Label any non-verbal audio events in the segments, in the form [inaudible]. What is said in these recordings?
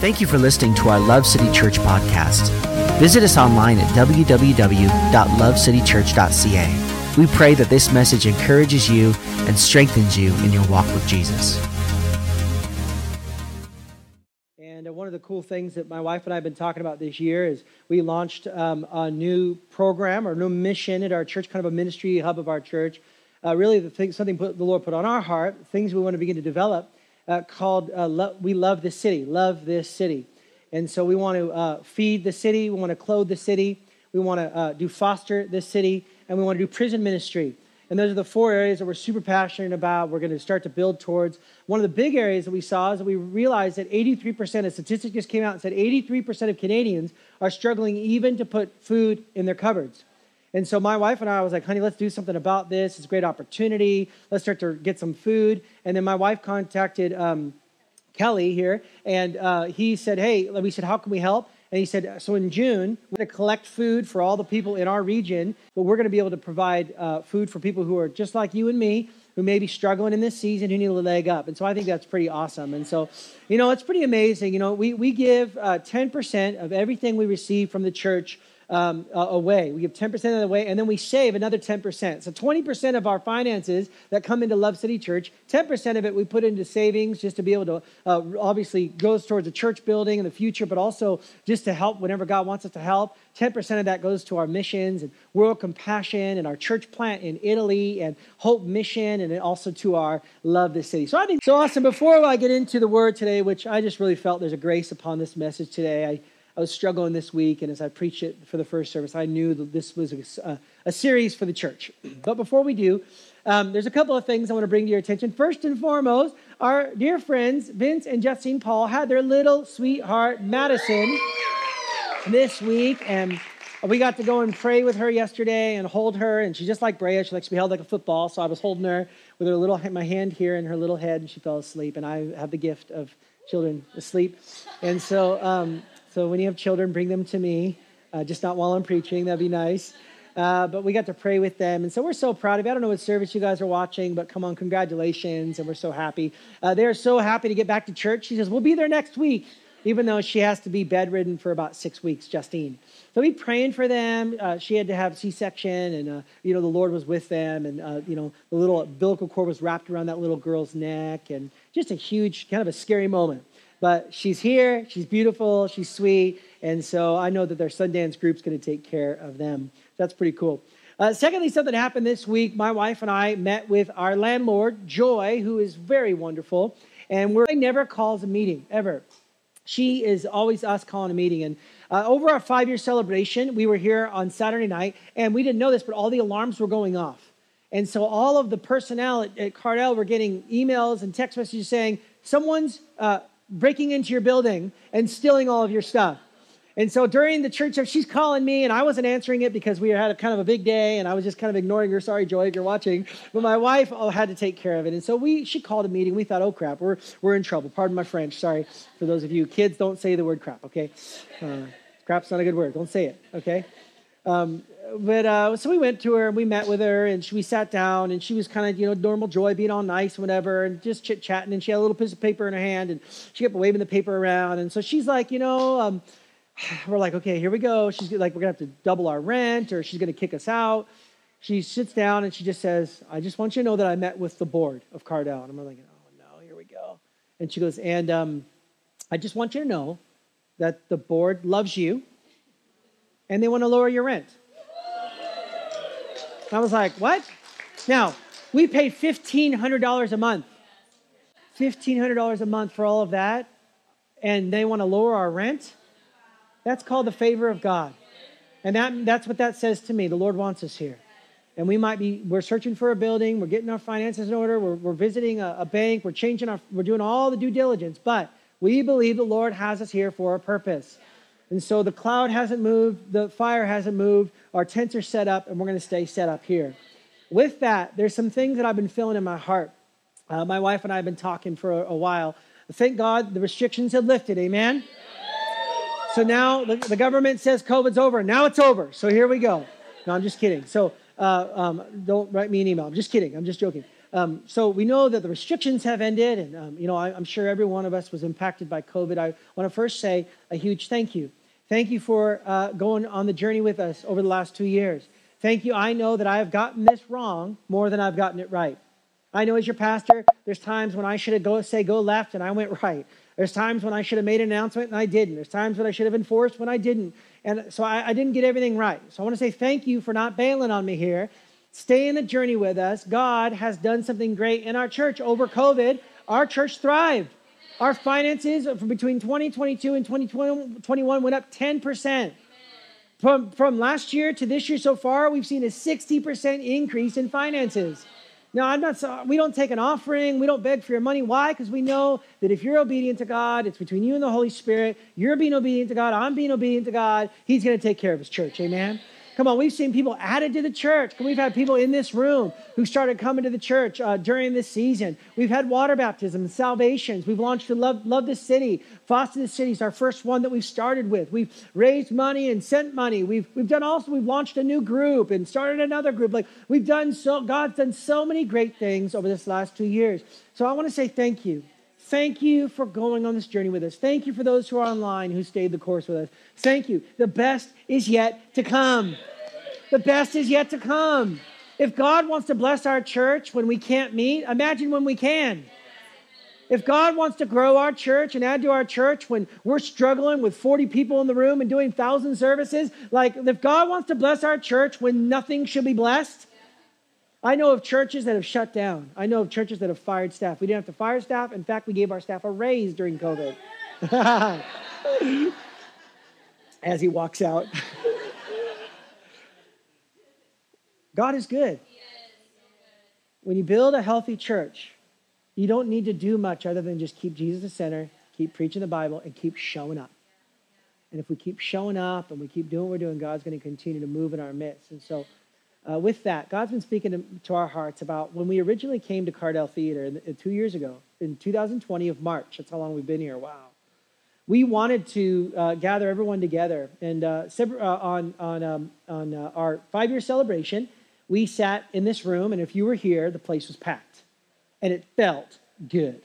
Thank you for listening to our Love City Church podcast. Visit us online at www.lovecitychurch.ca. We pray that this message encourages you and strengthens you in your walk with Jesus. And uh, one of the cool things that my wife and I have been talking about this year is we launched um, a new program or new mission at our church, kind of a ministry hub of our church. Uh, really, the thing, something put, the Lord put on our heart, things we want to begin to develop uh, called uh, Lo- We Love the City, Love This City. And so we want to uh, feed the city, we want to clothe the city, we want to uh, do foster the city, and we want to do prison ministry. And those are the four areas that we're super passionate about. We're going to start to build towards. One of the big areas that we saw is that we realized that 83%, a statistic just came out and said 83% of Canadians are struggling even to put food in their cupboards. And so my wife and I was like, honey, let's do something about this. It's a great opportunity. Let's start to get some food. And then my wife contacted um, Kelly here, and uh, he said, hey, we said, how can we help? And he said, so in June, we're going to collect food for all the people in our region, but we're going to be able to provide uh, food for people who are just like you and me, who may be struggling in this season, who need a leg up. And so I think that's pretty awesome. And so, you know, it's pretty amazing. You know, we, we give uh, 10% of everything we receive from the church um, away. We give 10% of the away, and then we save another 10%. So 20% of our finances that come into Love City Church, 10% of it we put into savings just to be able to, uh, obviously goes towards the church building in the future, but also just to help whenever God wants us to help. 10% of that goes to our missions and World Compassion and our church plant in Italy and Hope Mission and also to our Love the City. So I think so awesome. Before I get into the word today, which I just really felt there's a grace upon this message today, I I was struggling this week, and as I preached it for the first service, I knew that this was a, a series for the church. [clears throat] But before we do, um, there's a couple of things I want to bring to your attention. First and foremost, our dear friends Vince and Justine Paul had their little sweetheart Madison this week, and we got to go and pray with her yesterday and hold her. And she's just like Brea; she likes to be held like a football. So I was holding her with her little my hand here in her little head, and she fell asleep. And I have the gift of children asleep, and so um, so when you have children, bring them to me, uh, just not while I'm preaching. That'd be nice. Uh, but we got to pray with them. And so we're so proud of you. I don't know what service you guys are watching, but come on, congratulations. And we're so happy. Uh, they're so happy to get back to church. She says, We'll be there next week, even though she has to be bedridden for about six weeks, Justine. So we praying for them. Uh, she had to have C-section, and uh, you know the Lord was with them, and uh, you know the little umbilical cord was wrapped around that little girl's neck, and just a huge, kind of a scary moment. But she's here, she's beautiful, she's sweet, and so I know that their Sundance group's going to take care of them. That's pretty cool. Uh, secondly, something happened this week. My wife and I met with our landlord, Joy, who is very wonderful, and we're, never calls a meeting, ever. She is always us calling a meeting. And uh, over our five year celebration, we were here on Saturday night, and we didn't know this, but all the alarms were going off. And so all of the personnel at, at Cardel were getting emails and text messages saying, Someone's uh, breaking into your building and stealing all of your stuff. And so during the church, she's calling me, and I wasn't answering it because we had a kind of a big day, and I was just kind of ignoring her. Sorry, Joy, if you're watching. But my wife oh, had to take care of it, and so we she called a meeting. We thought, oh crap, we're we're in trouble. Pardon my French. Sorry for those of you kids. Don't say the word crap, okay? Uh, crap's not a good word. Don't say it, okay? Um, but uh, so we went to her and we met with her and she, we sat down and she was kind of you know normal joy being all nice whatever and just chit chatting and she had a little piece of paper in her hand and she kept waving the paper around and so she's like you know um, [sighs] we're like okay here we go. She's like we're gonna have to double our rent or she's gonna kick us out. She sits down and she just says i just want you to know that i met with the board of cardel. And i'm like oh no here we go. And she goes and um, i just want you to know that the board loves you and they want to lower your rent I was like, what? Now, we pay $1,500 a month. $1,500 a month for all of that, and they want to lower our rent? That's called the favor of God. And that, that's what that says to me. The Lord wants us here. And we might be, we're searching for a building, we're getting our finances in order, we're, we're visiting a, a bank, we're changing our, we're doing all the due diligence, but we believe the Lord has us here for a purpose. And so the cloud hasn't moved, the fire hasn't moved, our tents are set up, and we're going to stay set up here. With that, there's some things that I've been feeling in my heart. Uh, my wife and I have been talking for a, a, while. Thank God the restrictions have lifted, amen? So now the, the, government says COVID's over. Now it's over. So here we go. No, I'm just kidding. So uh, um, don't write me an email. I'm just kidding. I'm just joking. Um, so we know that the restrictions have ended, and um, you know I, am sure every one of us was impacted by COVID. I want to first say a huge thank you. Thank you for uh, going on the journey with us over the last two years. Thank you. I know that I have gotten this wrong more than I've gotten it right. I know as your pastor, there's times when I should have go say go left and I went right. There's times when I should have made an announcement and I didn't. There's times when I should have enforced when I didn't. And so I, I didn't get everything right. So I want to say thank you for not bailing on me here. Stay in the journey with us. God has done something great in our church over COVID. Our church thrived. Our finances between 2022 and 2021 went up 10%. From, from last year to this year so far, we've seen a 60% increase in finances. Now, I'm not, we don't take an offering. We don't beg for your money. Why? Because we know that if you're obedient to God, it's between you and the Holy Spirit. You're being obedient to God. I'm being obedient to God. He's going to take care of his church. Amen. Come on, we've seen people added to the church. We've had people in this room who started coming to the church uh, during this season. We've had water baptisms, salvations. We've launched the Love, Love the City. Foster the City is our first one that we've started with. We've raised money and sent money. We've, we've done also, we've launched a new group and started another group. Like we've done so, God's done so many great things over this last two years. So I want to say thank you. Thank you for going on this journey with us. Thank you for those who are online who stayed the course with us. Thank you. The best is yet to come. The best is yet to come. If God wants to bless our church when we can't meet, imagine when we can. If God wants to grow our church and add to our church when we're struggling with 40 people in the room and doing 1,000 services, like if God wants to bless our church when nothing should be blessed, I know of churches that have shut down. I know of churches that have fired staff. We didn't have to fire staff. In fact, we gave our staff a raise during COVID. [laughs] As he walks out. [laughs] God is good. When you build a healthy church, you don't need to do much other than just keep Jesus the center, keep preaching the Bible, and keep showing up. And if we keep showing up and we keep doing what we're doing, God's going to continue to move in our midst. And so, uh, with that, God's been speaking to, to, our hearts about when we originally came to Cardel Theater in, in two years ago, in 2020 of March. That's how long we've been here. Wow. We wanted to uh, gather everyone together and uh, uh on on um, on uh, our five year celebration we sat in this room, and if you were here, the place was packed. And it felt good.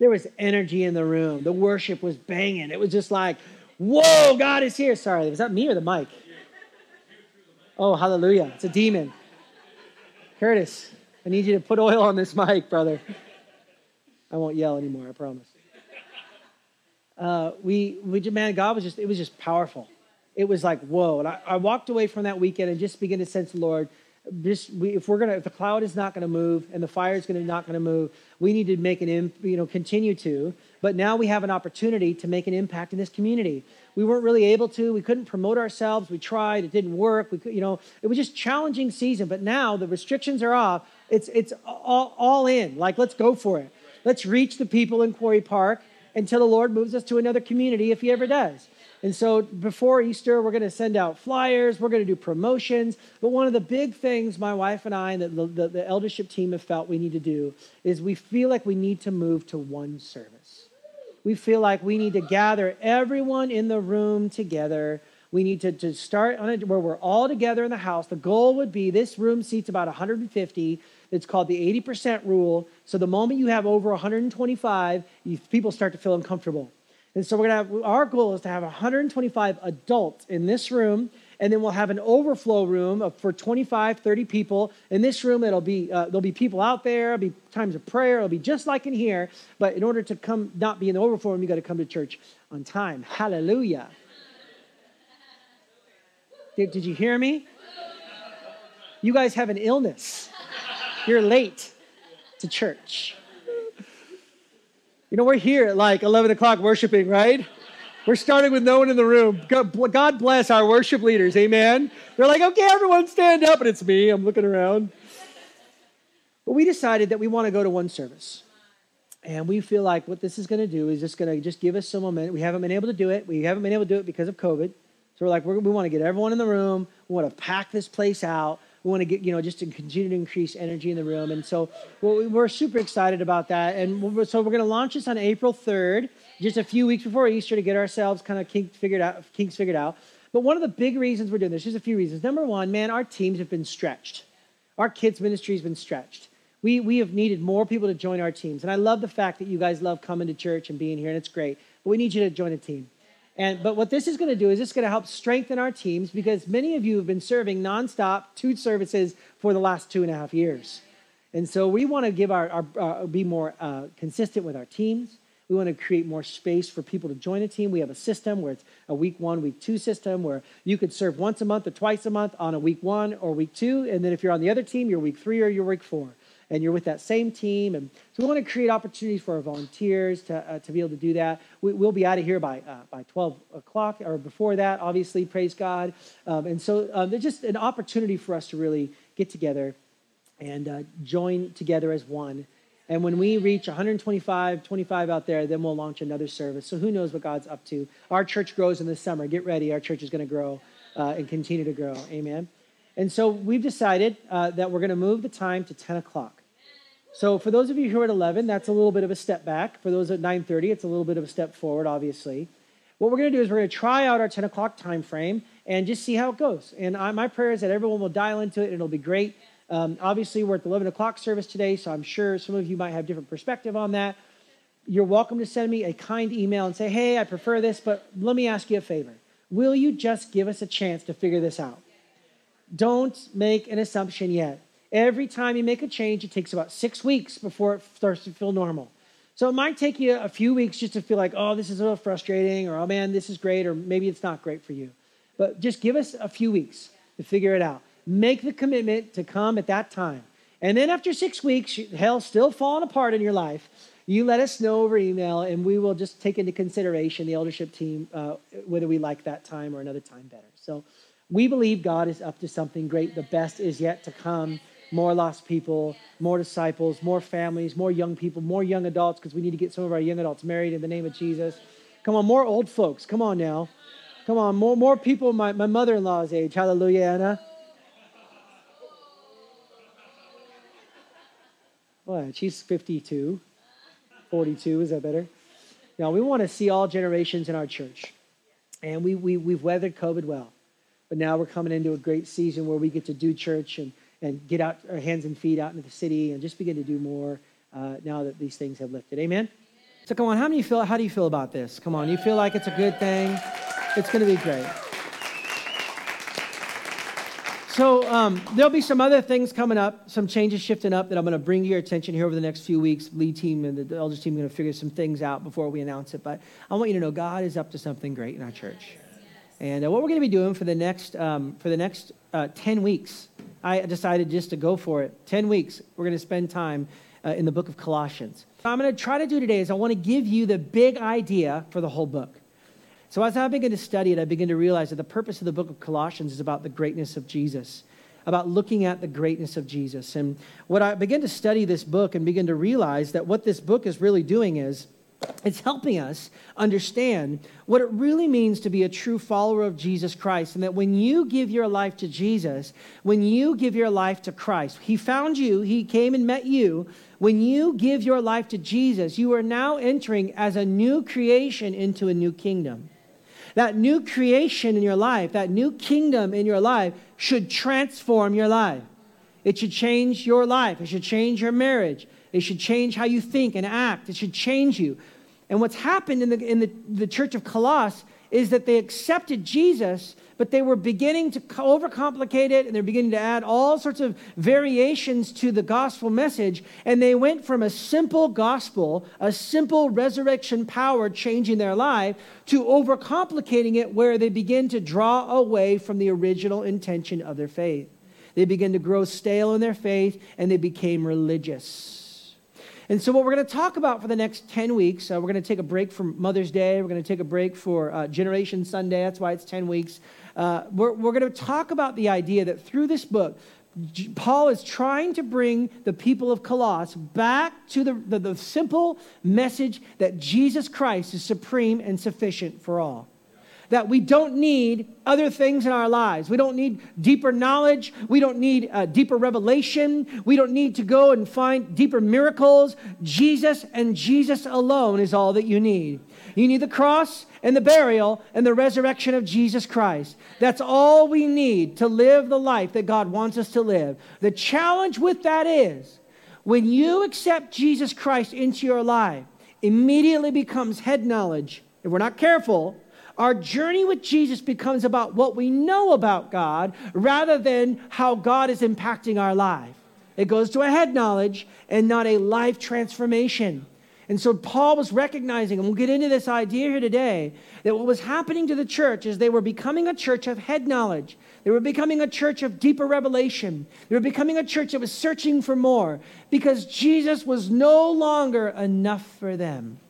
There was energy in the room. The worship was banging. It was just like, whoa, God is here. Sorry, was that me or the mic? Oh, hallelujah. It's a demon. Curtis, I need you to put oil on this [laughs] mic, brother. I won't yell anymore, I promise. Uh, we, we, man, God was just, it was just powerful. It was like, whoa. And I, I walked away from that weekend and just began to sense the Lord just we, if we're gonna if the cloud is not gonna move and the fire is gonna not gonna move, we need to make an you know continue to. But now we have an opportunity to make an impact in this community. We weren't really able to. We couldn't promote ourselves. We tried. It didn't work. We could, you know it was just challenging season. But now the restrictions are off. It's it's all, all in. Like let's go for it. Let's reach the people in Quarry Park until the Lord moves us to another community if He ever does. And so before Easter, we're going to send out flyers, we're going to do promotions. But one of the big things my wife and I and the, the, the eldership team have felt we need to do is we feel like we need to move to one service. We feel like we need to gather everyone in the room together. We need to, to start on it where we're all together in the house. The goal would be this room seats about 150. It's called the 80% rule. So the moment you have over 125, you, people start to feel uncomfortable. And so we're gonna have our goal is to have 125 adults in this room, and then we'll have an overflow room for 25, 30 people. In this room, it'll be uh, there'll be people out there. It'll be times of prayer. It'll be just like in here. But in order to come, not be in the overflow room, you got to come to church on time. Hallelujah. Did, did you hear me? You guys have an illness. You're late to church. You know, we're here at like 11 o'clock worshiping, right? We're starting with no one in the room. God bless our worship leaders, amen? They're like, okay, everyone stand up, and it's me. I'm looking around. But we decided that we want to go to one service. And we feel like what this is going to do is just going to just give us some momentum. We haven't been able to do it. We haven't been able to do it because of COVID. So we're like, we're, we want to get everyone in the room. We want to pack this place out we want to get, you know, just to continue to increase energy in the room. And so we're super excited about that. And so we're going to launch this on April 3rd, just a few weeks before Easter to get ourselves kind of kinks figured out. Kinks figured out. But one of the big reasons we're doing this, just a few reasons. Number one, man, our teams have been stretched. Our kids' ministry has been stretched. We, we have needed more people to join our teams. And I love the fact that you guys love coming to church and being here, and it's great. But we need you to join a team. And, but what this is going to do is it's going to help strengthen our teams because many of you have been serving nonstop two services for the last two and a half years. And so we want to give our, our uh, be more uh, consistent with our teams. We want to create more space for people to join a team. We have a system where it's a week one, week two system where you could serve once a month or twice a month on a week one or week two. And then if you're on the other team, you're week three or you're week four. And you're with that same team. And so we want to create opportunities for our volunteers to, uh, to be able to do that. We, will be out of here by, uh, by 12 o'clock or before that, obviously, praise God. Um, and so um, there's just an opportunity for us to really get together and uh, join together as one. And when we reach 125, 25 out there, then we'll launch another service. So who knows what God's up to? Our church grows in the summer. Get ready. Our church is going to grow uh, and continue to grow. Amen. And so we've decided uh, that we're going to move the time to 10 o'clock. So for those of you who are at 11, that's a little bit of a step back. For those at 9:30, it's a little bit of a step forward, obviously. What we're going to do is we're going to try out our 10 o'clock time frame and just see how it goes. And I, my prayer is that everyone will dial into it and it'll be great. Um, obviously, we're at the 11 o'clock service today, so I'm sure some of you might have different perspective on that. You're welcome to send me a kind email and say, hey, I prefer this, but let me ask you a favor. Will you just give us a chance to figure this out? Don't make an assumption yet. Every time you make a change, it takes about six weeks before it starts to feel normal. So it might take you a few weeks just to feel like, oh, this is a little frustrating, or oh man, this is great, or maybe it's not great for you. But just give us a few weeks to figure it out make the commitment to come at that time. And then after six weeks, hell still falling apart in your life, you let us know over email, and we will just take into consideration the eldership team uh, whether we like that time or another time better. So we believe God is up to something great. The best is yet to come. More lost people, more disciples, more families, more young people, more young adults, because we need to get some of our young adults married in the name of Jesus. Come on, more old folks. Come on now. Come on, more, more people my, my mother in law's age. Hallelujah, Anna. What? She's 52, 42. Is that better? Now, we want to see all generations in our church. And we, we, we've weathered COVID well. But now we're coming into a great season where we get to do church and, and get out our hands and feet out into the city and just begin to do more uh, now that these things have lifted. Amen? So come on, how do you feel? How do you feel about this? Come on, you feel like it's a good thing? It's going to be great. So um, there'll be some other things coming up, some changes shifting up that I'm going to bring to your attention here over the next few weeks. Lead team and the elders team are going to figure some things out before we announce it. But I want you to know God is up to something great in our church. And uh, what we're going to be doing for the next um, for the next uh, ten weeks, I decided just to go for it. Ten weeks, we're going to spend time uh, in the book of Colossians. What I'm going to try to do today is I want to give you the big idea for the whole book. So as I begin to study it, I begin to realize that the purpose of the book of Colossians is about the greatness of Jesus, about looking at the greatness of Jesus. And what I begin to study this book and begin to realize that what this book is really doing is it's helping us understand what it really means to be a true follower of Jesus Christ. And that when you give your life to Jesus, when you give your life to Christ, He found you, He came and met you. When you give your life to Jesus, you are now entering as a new creation into a new kingdom. That new creation in your life, that new kingdom in your life should transform your life. It should change your life. It should change your marriage. It should change how you think and act. It should change you. And what's happened in the, in the, the church of Colossus is that they accepted Jesus but they were beginning to overcomplicate it and they're beginning to add all sorts of variations to the gospel message. And they went from a simple gospel, a simple resurrection power changing their life, to overcomplicating it where they begin to draw away from the original intention of their faith. They began to grow stale in their faith and they became religious. And so, what we're going to talk about for the next 10 weeks, uh, we're going to take a break from Mother's Day. We're going to take a break for uh, Generation Sunday. That's why it's 10 weeks. Uh, we're we're going to talk about the idea that through this book, Paul is trying to bring the people of Colossus back to the, the, the simple message that Jesus Christ is supreme and sufficient for all that we don't need other things in our lives. We don't need deeper knowledge. We don't need uh, deeper revelation. We don't need to go and find deeper miracles. Jesus and Jesus alone is all that you need. You need the cross and the burial and the resurrection of Jesus Christ. That's all we need to live the life that God wants us to live. The challenge with that is when you accept Jesus Christ into your life, immediately becomes head knowledge. If we're not careful, our journey with Jesus becomes about what we know about God rather than how God is impacting our life. It goes to a head knowledge and not a life transformation. And so Paul was recognizing, and we'll get into this idea here today, that what was happening to the church is they were becoming a church of head knowledge. They were becoming a church of deeper revelation. They were becoming a church that was searching for more because Jesus was no longer enough for them.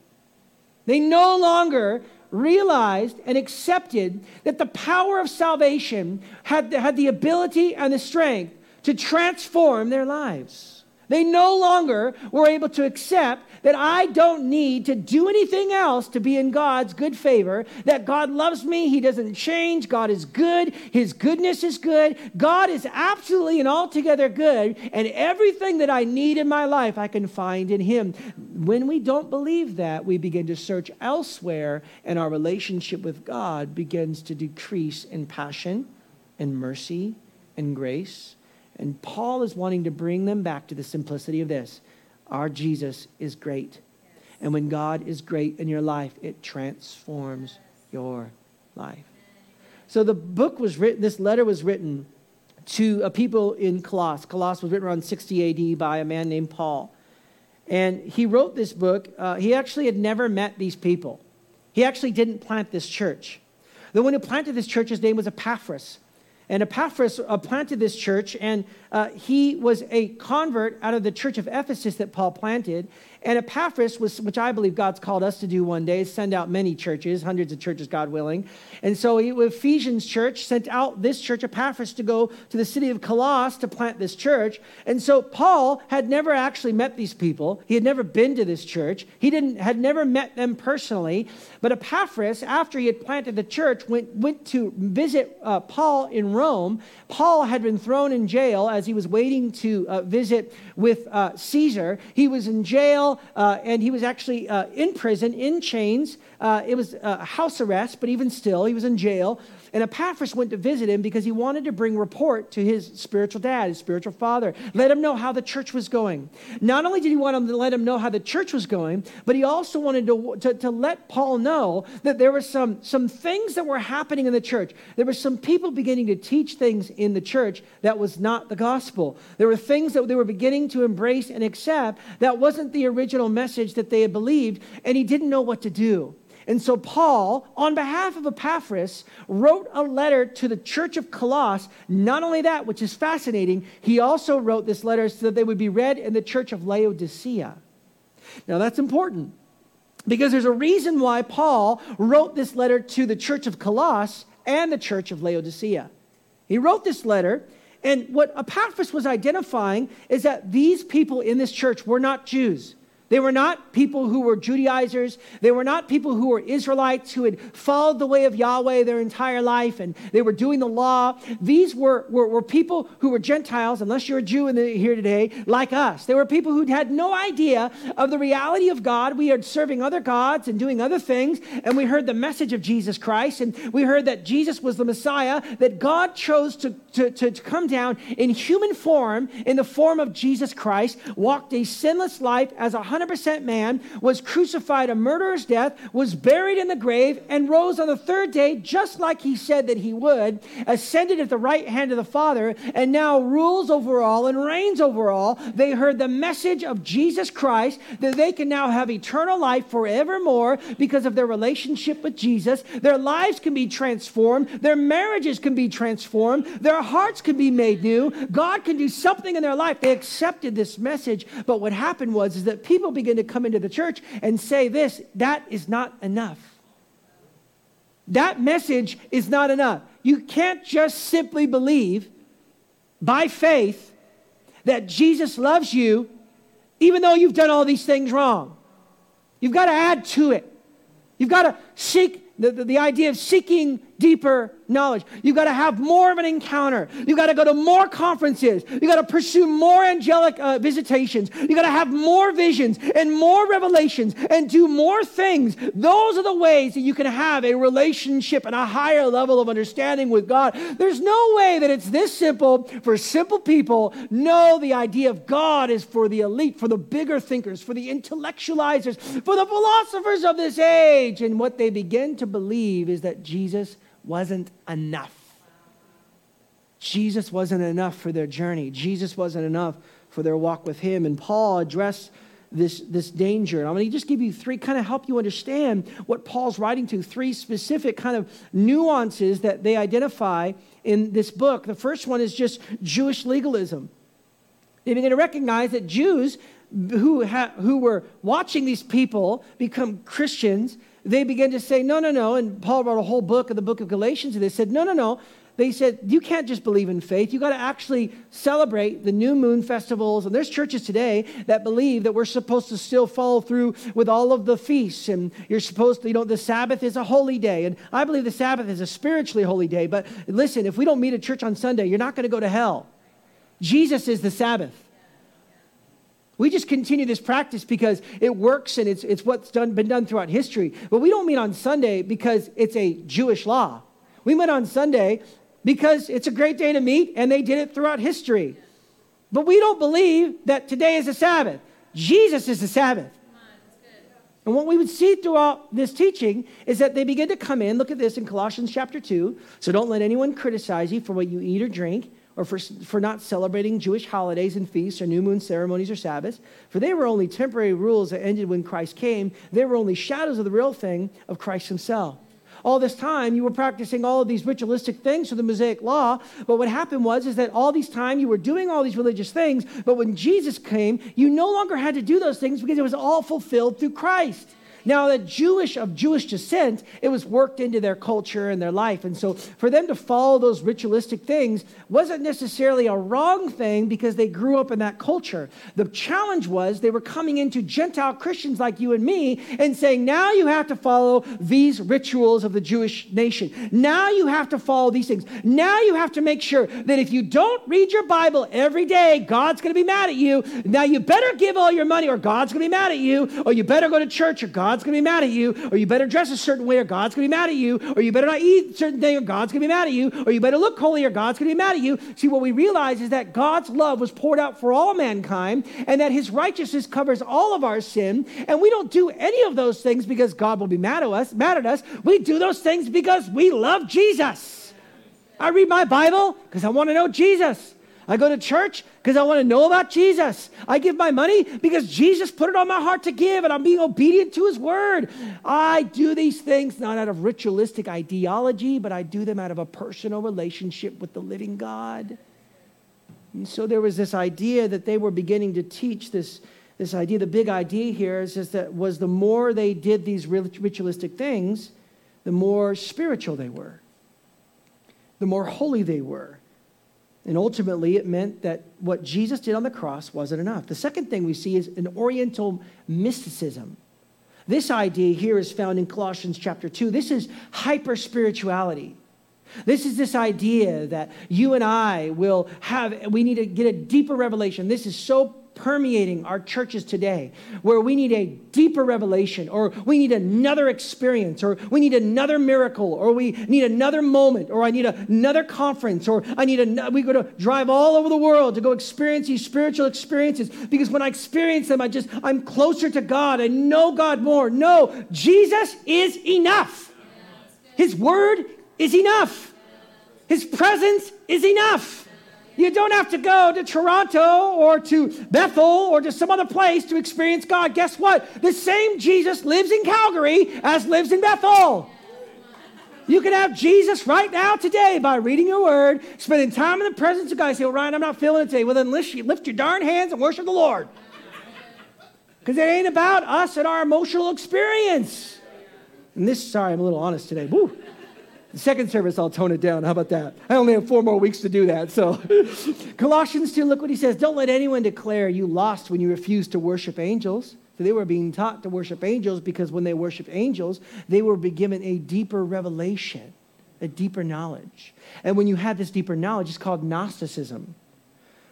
They no longer realized and accepted that the power of salvation had, had the ability and the strength to transform their lives. They no longer were able to accept that I don't need to do anything else to be in God's good favor, that God loves me, He doesn't change, God is good, His goodness is good, God is absolutely and altogether good, and everything that I need in my life I can find in Him. When we don't believe that, we begin to search elsewhere, and our relationship with God begins to decrease in passion and mercy and grace and Paul is wanting to bring them back to the simplicity of this our Jesus is great. And when God is great in your life, it transforms your life. So the book was written, this letter was written to a people in Colossus. Colossus was written around 60 AD by a man named Paul. And he wrote this book. Uh, he actually had never met these people. He actually didn't plant this church. The one who planted this church, his name was Epaphras. And Epaphras uh, planted this church, and uh, he was a convert out of the church of Ephesus that Paul planted. And Epaphras was, which I believe God's called us to do one day, send out many churches, hundreds of churches, God willing. And so Ephesians church sent out this church, Epaphras, to go to the city of Colossus to plant this church. And so Paul had never actually met these people. He had never been to this church. He didn't, had never met them personally. But Epaphras, after he had planted the church, went, went to visit uh, Paul in Rome. Paul had been thrown in jail as he was waiting to uh, visit with uh, Caesar. He was in jail uh, and he was actually uh, in prison, in chains. Uh, it was house arrest, but even still, he was in jail. And Epaphras went to visit him because he wanted to bring report to his spiritual dad, his spiritual father, let him know how the church was going. Not only did he want him to let him know how the church was going, but he also wanted to, to, to let Paul know that there were some, some things that were happening in the church. There were some people beginning to teach things in the church that was not the gospel. There were things that they were beginning to embrace and accept that wasn't the original message that they had believed, and he didn't know what to do. And so, Paul, on behalf of Epaphras, wrote a letter to the church of Colossus. Not only that, which is fascinating, he also wrote this letter so that they would be read in the church of Laodicea. Now, that's important because there's a reason why Paul wrote this letter to the church of Colossus and the church of Laodicea. He wrote this letter, and what Epaphras was identifying is that these people in this church were not Jews. They were not people who were Judaizers. They were not people who were Israelites who had followed the way of Yahweh their entire life and they were doing the law. These were, were, were people who were Gentiles, unless you're a Jew the, here today, like us. They were people who had no idea of the reality of God. We are serving other gods and doing other things, and we heard the message of Jesus Christ, and we heard that Jesus was the Messiah, that God chose to, to, to, to come down in human form, in the form of Jesus Christ, walked a sinless life as a 100% man, was crucified a murderer's death, was buried in the grave, and rose on the third day, just like he said that he would, ascended at the right hand of the Father, and now rules over all and reigns over all. They heard the message of Jesus Christ that they can now have eternal life forevermore because of their relationship with Jesus. Their lives can be transformed, their marriages can be transformed, their hearts can be made new. God can do something in their life. They accepted this message, but what happened was is that people people begin to come into the church and say this that is not enough. That message is not enough. You can't just simply believe by faith that Jesus loves you, even though you've done all these things wrong. You've got to add to it. You've got to seek the, the, the idea of seeking deeper knowledge. You got to have more of an encounter. You got to go to more conferences. You got to pursue more angelic uh, visitations. You got to have more visions and more revelations and do more things. Those are the ways that you can have a relationship and a higher level of understanding with God. There's no way that it's this simple for simple people. No, the idea of God is for the elite, for the bigger thinkers, for the intellectualizers, for the philosophers of this age. And what they begin to believe is that Jesus wasn't enough. Jesus wasn't enough for their journey. Jesus wasn't enough for their walk with Him. And Paul addressed this, this danger. And I'm going to just give you three, kind of help you understand what Paul's writing to, three specific kind of nuances that they identify in this book. The first one is just Jewish legalism. They begin to recognize that Jews who, ha- who were watching these people become Christians they began to say, no, no, no. And Paul wrote a whole book of the book of Galatians, and they said, no, no, no. They said, you can't just believe in faith. You got to actually celebrate the new moon festivals. And there's churches today that believe that we're supposed to still follow through with all of the feasts. And you're supposed to, you know, the Sabbath is a holy day. And I believe the Sabbath is a spiritually holy day. But listen, if we don't meet at church on Sunday, you're not going to go to hell. Jesus is the Sabbath. We just continue this practice because it works and it's, it's what's done, been done throughout history. But we don't meet on Sunday because it's a Jewish law. We met on Sunday because it's a great day to meet and they did it throughout history. But we don't believe that today is a Sabbath. Jesus is the Sabbath. And what we would see throughout this teaching is that they begin to come in. Look at this in Colossians chapter 2. So don't let anyone criticize you for what you eat or drink or for, for not celebrating Jewish holidays and feasts or new moon ceremonies or Sabbaths, for they were only temporary rules that ended when Christ came. They were only shadows of the real thing of Christ himself. All this time, you were practicing all of these ritualistic things for the Mosaic law, but what happened was is that all these time you were doing all these religious things, but when Jesus came, you no longer had to do those things because it was all fulfilled through Christ. Now, the Jewish of Jewish descent, it was worked into their culture and their life. And so for them to follow those ritualistic things wasn't necessarily a wrong thing because they grew up in that culture. The challenge was they were coming into Gentile Christians like you and me and saying, now you have to follow these rituals of the Jewish nation. Now you have to follow these things. Now you have to make sure that if you don't read your Bible every day, God's going to be mad at you. Now you better give all your money or God's going to be mad at you, or you better go to church or God's God's going to be mad at you, or you better dress a certain way, or God's going to be mad at you, or you better not eat a certain thing, or God's going to be mad at you, or you better look holy, or God's going to be mad at you. See, what we realize is that God's love was poured out for all mankind, and that his righteousness covers all of our sin, and we don't do any of those things because God will be mad at us, mad at us. We do those things because we love Jesus. I read my Bible because I want to know Jesus. I go to church because I want to know about Jesus. I give my money because Jesus put it on my heart to give and I'm being obedient to his word. I do these things not out of ritualistic ideology, but I do them out of a personal relationship with the living God. And so there was this idea that they were beginning to teach this, this idea. The big idea here is, is that was the more they did these ritualistic things, the more spiritual they were, the more holy they were and ultimately, it meant that what Jesus did on the cross wasn't enough. The second thing we see is an Oriental mysticism. This idea here is found in Colossians chapter 2. This is hyper spirituality. This is this idea that you and I will have, we need to get a deeper revelation. This is so permeating our churches today where we need a deeper revelation or we need another experience or we need another miracle or we need another moment or I need another conference or I need a we go to drive all over the world to go experience these spiritual experiences because when I experience them I just I'm closer to God. I know God more. No Jesus is enough. His word is enough. His presence is enough you don't have to go to Toronto or to Bethel or to some other place to experience God. Guess what? The same Jesus lives in Calgary as lives in Bethel. You can have Jesus right now today by reading your word, spending time in the presence of God. Say, well, Ryan, I'm not feeling it today. Well, then lift, lift your darn hands and worship the Lord. Because it ain't about us and our emotional experience. And this, sorry, I'm a little honest today. Woo. Second service, I'll tone it down. How about that? I only have four more weeks to do that. So, [laughs] Colossians 2, look what he says. Don't let anyone declare you lost when you refuse to worship angels. So they were being taught to worship angels because when they worshiped angels, they were given a deeper revelation. a deeper knowledge. And when you have this deeper knowledge, it's called Gnosticism.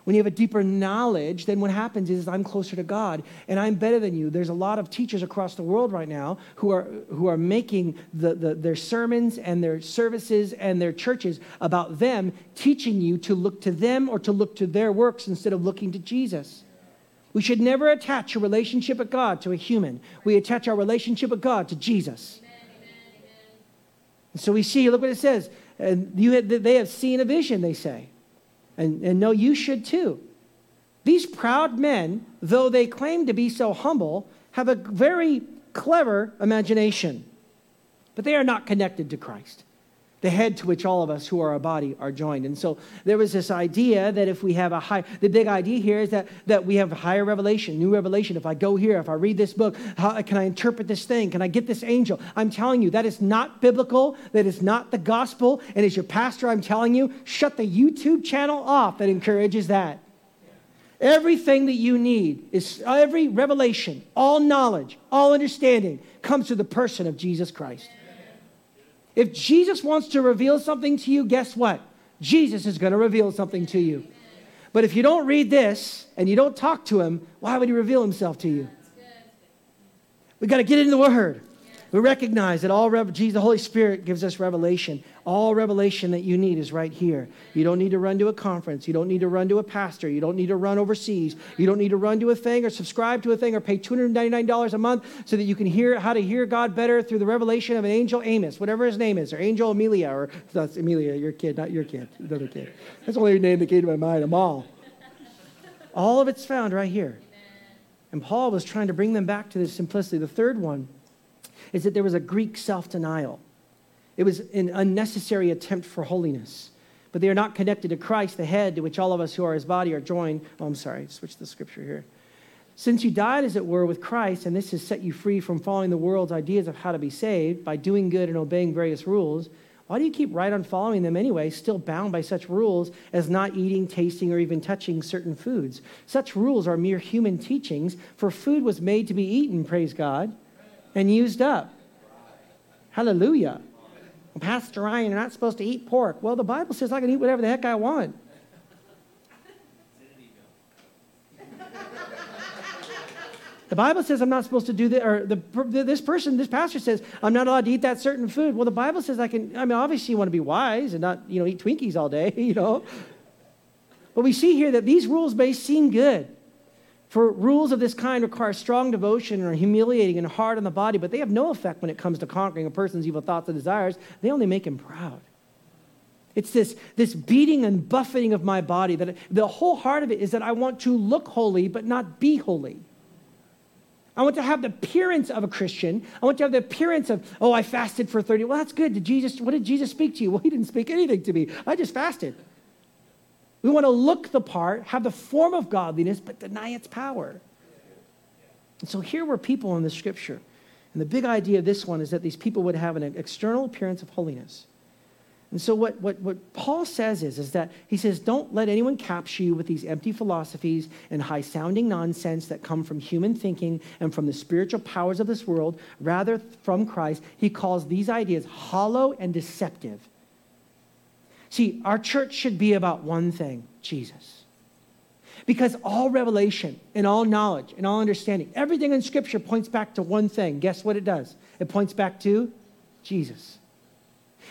When you have a deeper knowledge, then what happens is I'm closer to God and I'm better than you. There's a lot of teachers across the world right now who are, who are making the, the, their sermons and their services and their churches about them, teaching you to look to them or to look to their works instead of looking to Jesus. We should never attach a relationship with God to a human. We attach our relationship with God to Jesus. So we see, look what it says. And you they have seen a vision, they say. And, and no, you should too. These proud men, though they claim to be so humble, have a very clever imagination, but they are not connected to Christ the head to which all of us who are a body are joined. And so there was this idea that if we have a high, the big idea here is that, that we have higher revelation, new revelation. If I go here, if I read this book, how can I interpret this thing? Can I get this angel? I'm telling you, that is not biblical. That is not the gospel. And as your pastor, I'm telling you, shut the YouTube channel off that encourages that. Everything that you need is every revelation, all knowledge, all understanding comes through the person of Jesus Christ. If Jesus wants to reveal something to you, guess what? Jesus is going to reveal something to you. But if you don't read this and you don't talk to him, why would he reveal himself to you? We got to get into the word. We recognize that all Jesus, the Holy Spirit gives us revelation. All revelation that you need is right here. You don't need to run to a conference. You don't need to run to a pastor. You don't need to run overseas. You don't need to run to a thing or subscribe to a thing or pay $299 a month so that you can hear how to hear God better through the revelation of an angel Amos, whatever his name is, or Angel Amelia, or that's Amelia, your kid, not your kid, another kid. That's the only name that came to my mind, Amal. All of it's found right here. And Paul was trying to bring them back to this simplicity. The third one is that there was a Greek self denial. It was an unnecessary attempt for holiness. But they are not connected to Christ, the head, to which all of us who are his body are joined. Oh, I'm sorry, switch the scripture here. Since you died, as it were, with Christ, and this has set you free from following the world's ideas of how to be saved by doing good and obeying various rules, why do you keep right on following them anyway, still bound by such rules as not eating, tasting, or even touching certain foods? Such rules are mere human teachings, for food was made to be eaten, praise God and used up. Hallelujah. Pastor Ryan, you're not supposed to eat pork. Well, the Bible says I can eat whatever the heck I want. The Bible says I'm not supposed to do that, or the, this person, this pastor says I'm not allowed to eat that certain food. Well, the Bible says I can. I mean, obviously you want to be wise and not, you know, eat Twinkies all day, [laughs] you know. But we see here that these rules may seem good. For rules of this kind require strong devotion and are humiliating and hard on the body, but they have no effect when it comes to conquering a person's evil thoughts and desires. They only make him proud. It's this, this beating and buffeting of my body that the whole heart of it is that I want to look holy but not be holy. I want to have the appearance of a Christian. I want to have the appearance of, oh, I fasted for 30. Well, that's good. Did Jesus, what did Jesus speak to you? Well, he didn't speak anything to me. I just fasted. We want to look the part, have the form of godliness, but deny its power. And so here were people in the scripture. And the big idea of this one is that these people would have an external appearance of holiness. And so what, what, what Paul says is, is that he says, don't let anyone capture you with these empty philosophies and high-sounding nonsense that come from human thinking and from the spiritual powers of this world, rather from Christ. He calls these ideas hollow and deceptive. See, our church should be about one thing Jesus. Because all revelation and all knowledge and all understanding, everything in Scripture points back to one thing. Guess what it does? It points back to Jesus.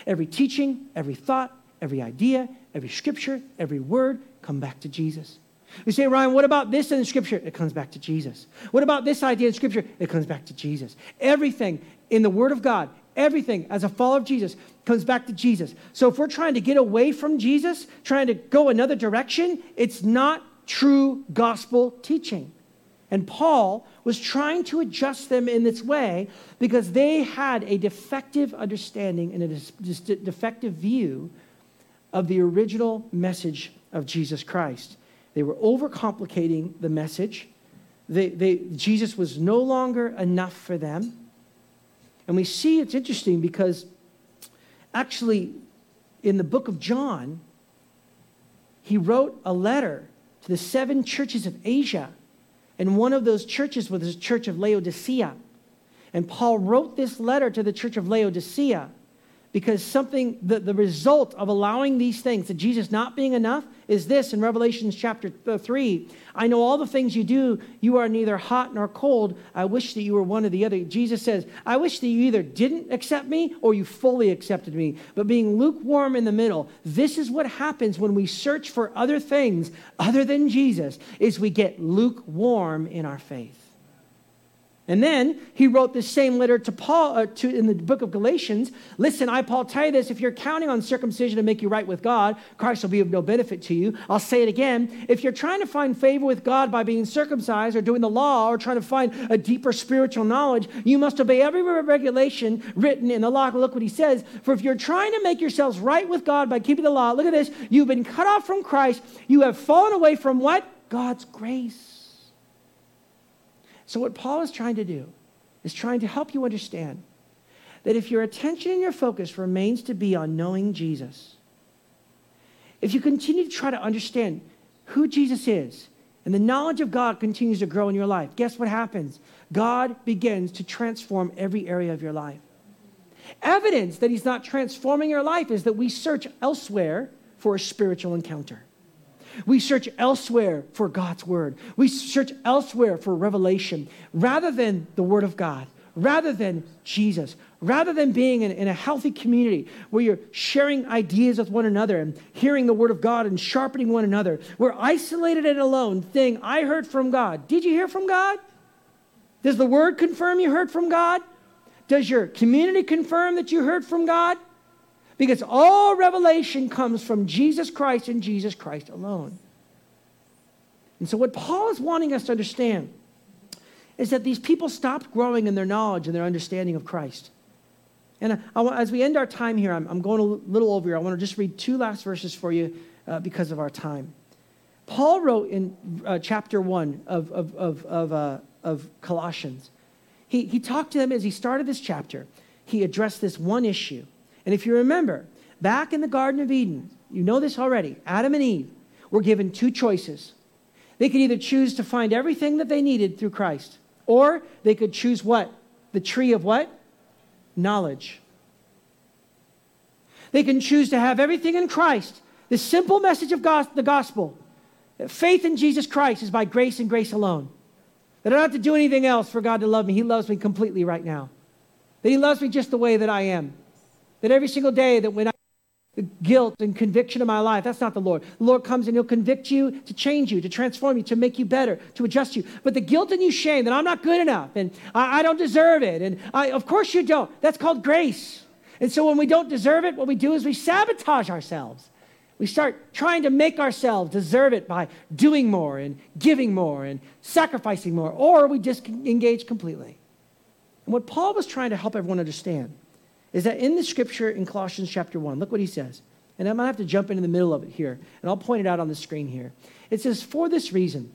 Every teaching, every thought, every idea, every scripture, every word come back to Jesus. You say, Ryan, what about this in the scripture? It comes back to Jesus. What about this idea in scripture? It comes back to Jesus. Everything in the word of God, everything as a follower of Jesus comes back to Jesus. So if we're trying to get away from Jesus, trying to go another direction, it's not true gospel teaching. And Paul was trying to adjust them in this way because they had a defective understanding and a defective view of the original message of Jesus Christ. They were overcomplicating the message. They, they, Jesus was no longer enough for them. And we see it's interesting because actually, in the book of John, he wrote a letter to the seven churches of Asia. And one of those churches was the church of Laodicea. And Paul wrote this letter to the church of Laodicea because something, the, the result of allowing these things, that Jesus not being enough, is this in Revelations chapter uh, 3. I know all the things you do. You are neither hot nor cold. I wish that you were one or the other. Jesus says, I wish that you either didn't accept me or you fully accepted me. But being lukewarm in the middle, this is what happens when we search for other things other than Jesus, is we get lukewarm in our faith. And then he wrote the same letter to Paul uh, to, in the book of Galatians. Listen, I, Paul, tell you this if you're counting on circumcision to make you right with God, Christ will be of no benefit to you. I'll say it again. If you're trying to find favor with God by being circumcised or doing the law or trying to find a deeper spiritual knowledge, you must obey every regulation written in the law. Look what he says. For if you're trying to make yourselves right with God by keeping the law, look at this. You've been cut off from Christ. You have fallen away from what? God's grace. So, what Paul is trying to do is trying to help you understand that if your attention and your focus remains to be on knowing Jesus, if you continue to try to understand who Jesus is, and the knowledge of God continues to grow in your life, guess what happens? God begins to transform every area of your life. Evidence that He's not transforming your life is that we search elsewhere for a spiritual encounter. We search elsewhere for God's word. We search elsewhere for revelation rather than the word of God, rather than Jesus, rather than being in, in, a healthy community where you're sharing ideas with one another and hearing the word of God and sharpening one another. We're isolated and alone, saying, I heard from God. Did you hear from God? Does the word confirm you heard from God? Does your community confirm that you heard from God? Because all revelation comes from Jesus Christ and Jesus Christ alone. And so, what Paul is wanting us to understand is that these people stopped growing in their knowledge and their understanding of Christ. And I, I, as we end our time here, I'm, I'm, going a little over here. I want to just read two last verses for you uh, because of our time. Paul wrote in uh, chapter 1 of, of, of, of, uh, of Colossians, he, he talked to them as he started this chapter. He addressed this one issue and if you remember, back in the Garden of Eden, you know this already, Adam and Eve were given two choices. They could either choose to find everything that they needed through Christ, or they could choose what? The tree of what? Knowledge. They can choose to have everything in Christ. The simple message of the gospel faith in Jesus Christ is by grace and grace alone. That I don't have to do anything else for God to love me. He loves me completely right now. That He loves me just the way that I am. That every single day that when I the guilt and conviction of my life. That's not the Lord. The Lord comes and He'll convict you to change you, to transform you, to make you better, to adjust you. But the guilt and you shame that I'm not good enough and I, I don't deserve it. And I, of course you don't. That's called grace. And so when we don't deserve it, what we do is we sabotage ourselves. We start trying to make ourselves deserve it by doing more and giving more and sacrificing more, or we just engage completely. And what Paul was trying to help everyone understand is that in the scripture in Colossians chapter 1, look what he says. And I'm going to have to jump into the middle of it here, and I'll point it out on the screen here. It says, For this reason,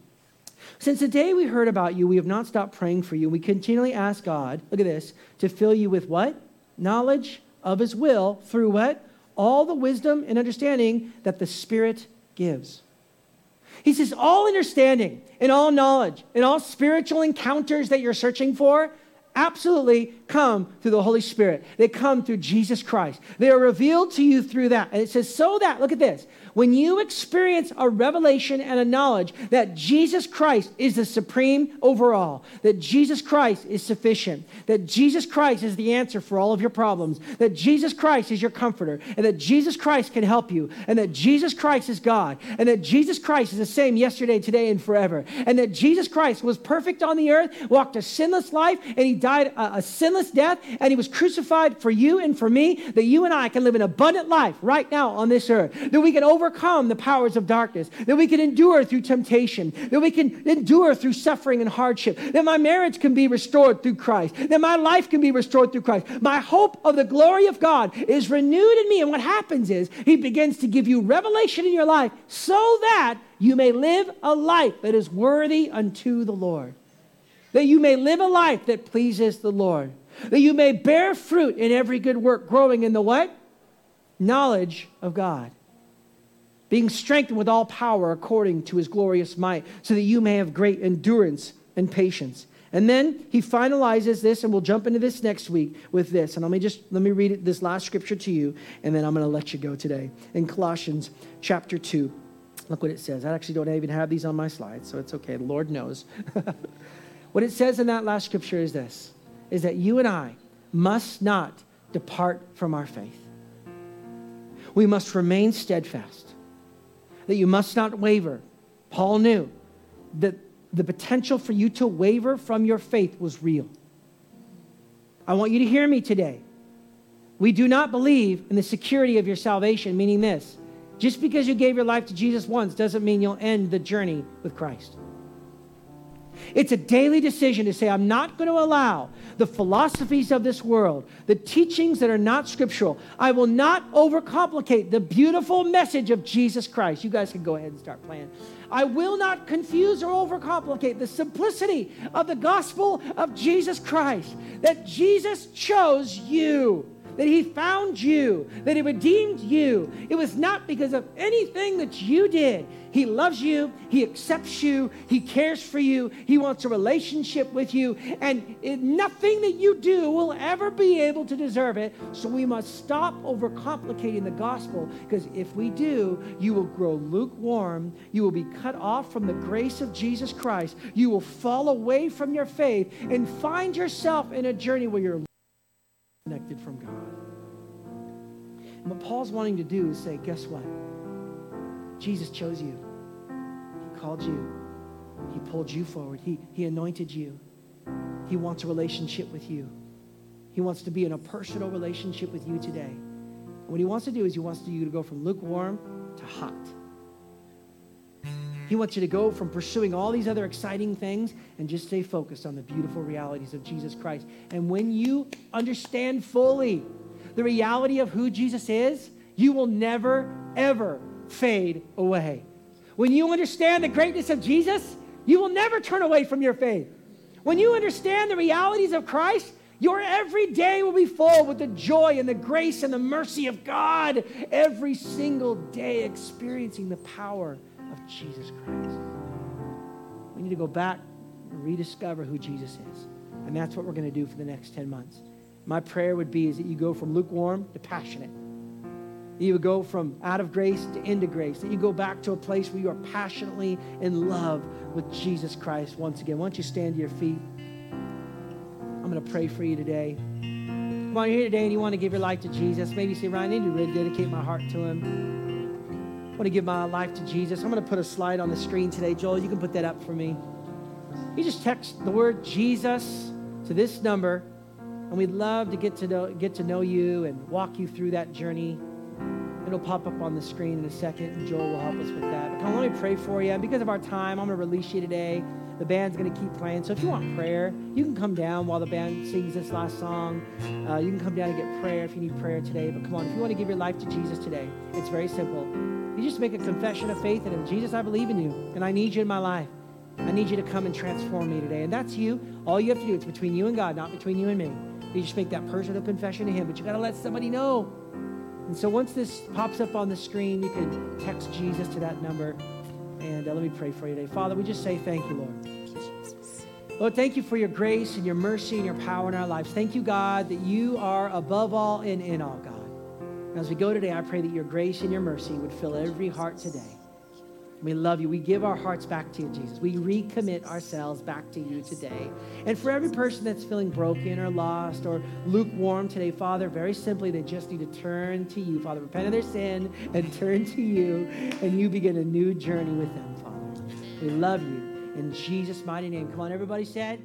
since the day we heard about you, we have not stopped praying for you. We continually ask God, look at this, to fill you with what? Knowledge of his will through what? All the wisdom and understanding that the Spirit gives. He says, all understanding and all knowledge and all spiritual encounters that you're searching for, absolutely come through the Holy Spirit. They come through Jesus Christ. They are revealed to you through that. And it says, so that, look at this, when you experience a revelation and a knowledge that Jesus Christ is the supreme overall, that Jesus Christ is sufficient, that Jesus Christ is the answer for all of your problems, that Jesus Christ is your comforter, and that Jesus Christ can help you, and that Jesus Christ is God, and that Jesus Christ is the same yesterday, today, and forever, and that Jesus Christ was perfect on the earth, walked a sinless life, and he died a, a sinless death, and he was crucified for you and for me, that you and I can live an abundant life right now on this earth, that we can overcome the powers of darkness, that we can endure through temptation, that we can endure through suffering and hardship, that my marriage can be restored through Christ, that my life can be restored through Christ. My hope of the glory of God is renewed in me. And what happens is He begins to give you revelation in your life so that you may live a life that is worthy unto the Lord. That you may live a life that pleases the Lord. That you may bear fruit in every good work, growing in the what? Knowledge of God being strengthened with all power according to his glorious might, so that you may have great endurance and patience, And then he finalizes this, and we'll jump into this next week with this. And let me just let me read this last scripture to you, and then I'm going to let you go today. In Colossians chapter 2, look what it says. I actually don't even have these on my slides, so it's okay. The Lord knows. [laughs] what it says in that last scripture is this is that you and I must not depart from our faith. We must remain steadfast, that you must not waver. Paul knew that the potential for you to waver from your faith was real. I want you to hear me today. We do not believe in the security of your salvation, meaning this just because you gave your life to Jesus once doesn't mean you'll end the journey with Christ. It's a daily decision to say, I'm not going to allow the philosophies of this world, the teachings that are not scriptural. I will not overcomplicate the beautiful message of Jesus Christ. You guys can go ahead and start playing. I will not confuse or overcomplicate the simplicity of the gospel of Jesus Christ, that Jesus chose you that He found you, that He redeemed you. It was not because of anything that you did. He loves you, He accepts you, He cares for you, He wants a relationship with you, and nothing that you do will ever be able to deserve it. So we must stop overcomplicating the gospel because if we do, you will grow lukewarm, you will be cut off from the grace of Jesus Christ, you will fall away from your faith and find yourself in a journey where you're connected from God. And what Paul's wanting to do is say, guess what? Jesus chose you. He called you. He pulled you forward. He, he anointed you. He wants a relationship with you. He wants to be in a personal relationship with you today. And what he wants to do is he wants you to go from lukewarm to hot. He wants you to go from pursuing all these other exciting things and just stay focused on the beautiful realities of Jesus Christ. And when you understand fully the reality of who Jesus is, you will never, ever fade away. When you understand the greatness of Jesus, you will never turn away from your faith. When you understand the realities of Christ, your every day will be full with the joy and the grace and the mercy of God, every single day experiencing the power of Jesus Christ. We need to go back and rediscover who Jesus is. And that's what we're going to do for the next 10 months. My prayer would be is that you go from lukewarm to passionate. That you would go from out of grace to into grace. That you go back to a place where you are passionately in love with Jesus Christ once again. Why don't you stand to your feet? I'm going to pray for you today. Come on, you're here today and you want to give your life to Jesus. Maybe you say, Ryan, I need to really dedicate my heart to him. Want to give my life to Jesus. I'm going to put a slide on the screen today. Joel, you can put that up for me. You just text the word Jesus to this number, and we'd love to get to know, get to know you and walk you through that journey. It'll pop up on the screen in a second, and Joel will help us with that. Come on, let me pray for you. Because of our time, I'm going to release you today. The band's going to keep playing. So if you want prayer, you can come down while the band sings this last song. Uh, you can come down and get prayer if you need prayer today. But come on, if you want to give your life to Jesus today, it's very simple. You just make a confession of faith in Him. Jesus, I believe in you, and I need you in my life. I need you to come and transform me today. And that's you. All you have to do, it's between you and God, not between you and me. You just make that personal confession to Him, but you got to let somebody know. And so once this pops up on the screen, you can text Jesus to that number. And uh, let me pray for you today. Father, we just say thank you, Lord. Lord, thank you for your grace and your mercy and your power in our lives. Thank you, God, that you are above all and in all, God. As we go today, I pray that your grace and your mercy would fill every heart today. We love you. We give our hearts back to you, Jesus. We recommit ourselves back to you today. And for every person that's feeling broken or lost or lukewarm today, Father, very simply, they just need to turn to you, Father. Repent of their sin and [laughs] turn to you, and you begin a new journey with them, Father. We love you. In Jesus' mighty name. Come on, everybody said.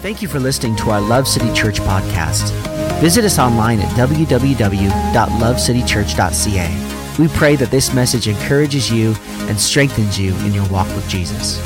Thank you for listening to our Love City Church podcast. Visit us online at www.lovecitychurch.ca. We pray that this message encourages you and strengthens you in your walk with Jesus.